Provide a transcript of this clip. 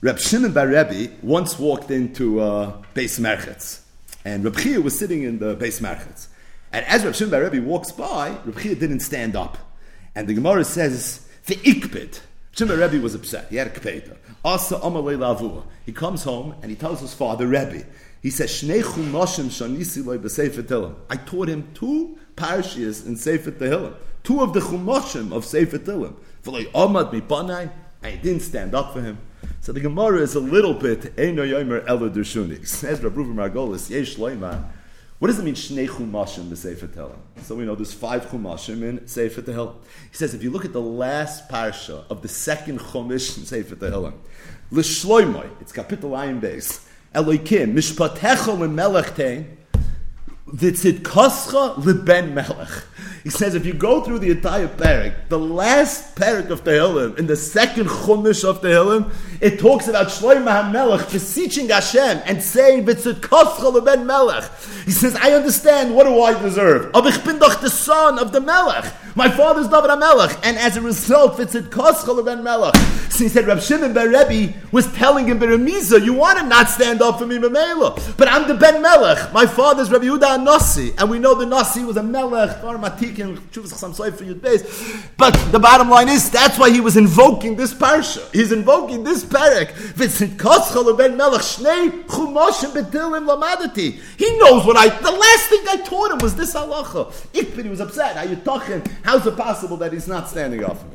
Reb Shimon Bar Rebbe once walked into uh, Beis Merchetz, and Reb Chia was sitting in the Beis Merchetz. And as Reb Shimon Bar Rebbe walks by, Reb Chia didn't stand up. And the Gemara says, the ikbid. Shimon Bar Rebbe was upset. He had a kpeta. Asa amalei lavua. He comes home and he tells his father, Rebbe, he says, Shnei chumashim shanisi loy. I taught him two parshias in Sefer Tehillim. Two of the chumashim of Sefer Tehillim. V'loy amad mi. And he didn't stand up for him. So the Gemara is a little bit Eino Yomer Ela Dershuni. Says Rabbi Margolis Yesh Loima. What does it mean Shnei Chumashim Sefer Tehillim? So we know there's five Chumashim in Sefer Tehillim. He says if you look at the last parsha of the second Chumash in Sefer Tehillim, it's kapitel Ayin base. Eloikim Mishpatecha Lemelech Tein. Vitzit Leben Melech. He says if you go through the entire parak, the last parak of the Tehillim, in the second chumash of the Tehillim, it talks about Shloim HaMelech beseeching Hashem and saying Vitzit Leben Melech. He says, I understand, what do I deserve? Aber ich bin doch the son of the Melech. My father's David HaMelech. And as a result, Vitzit Leben Melech. So he said, Rab Shimon Ben Rebbe was telling him, Beremiza, you want to not stand up for me, Mamela. But I'm the Ben Melech. My father's Rabbi Yehuda Nasi, and we know the Nasi was a melech, Matik, and for your base. but the bottom line is that's why he was invoking this parsha. He's invoking this parak. He knows what I. The last thing I taught him was this halacha. Ikbid, he was upset. How you talking? How's it possible that he's not standing up for me?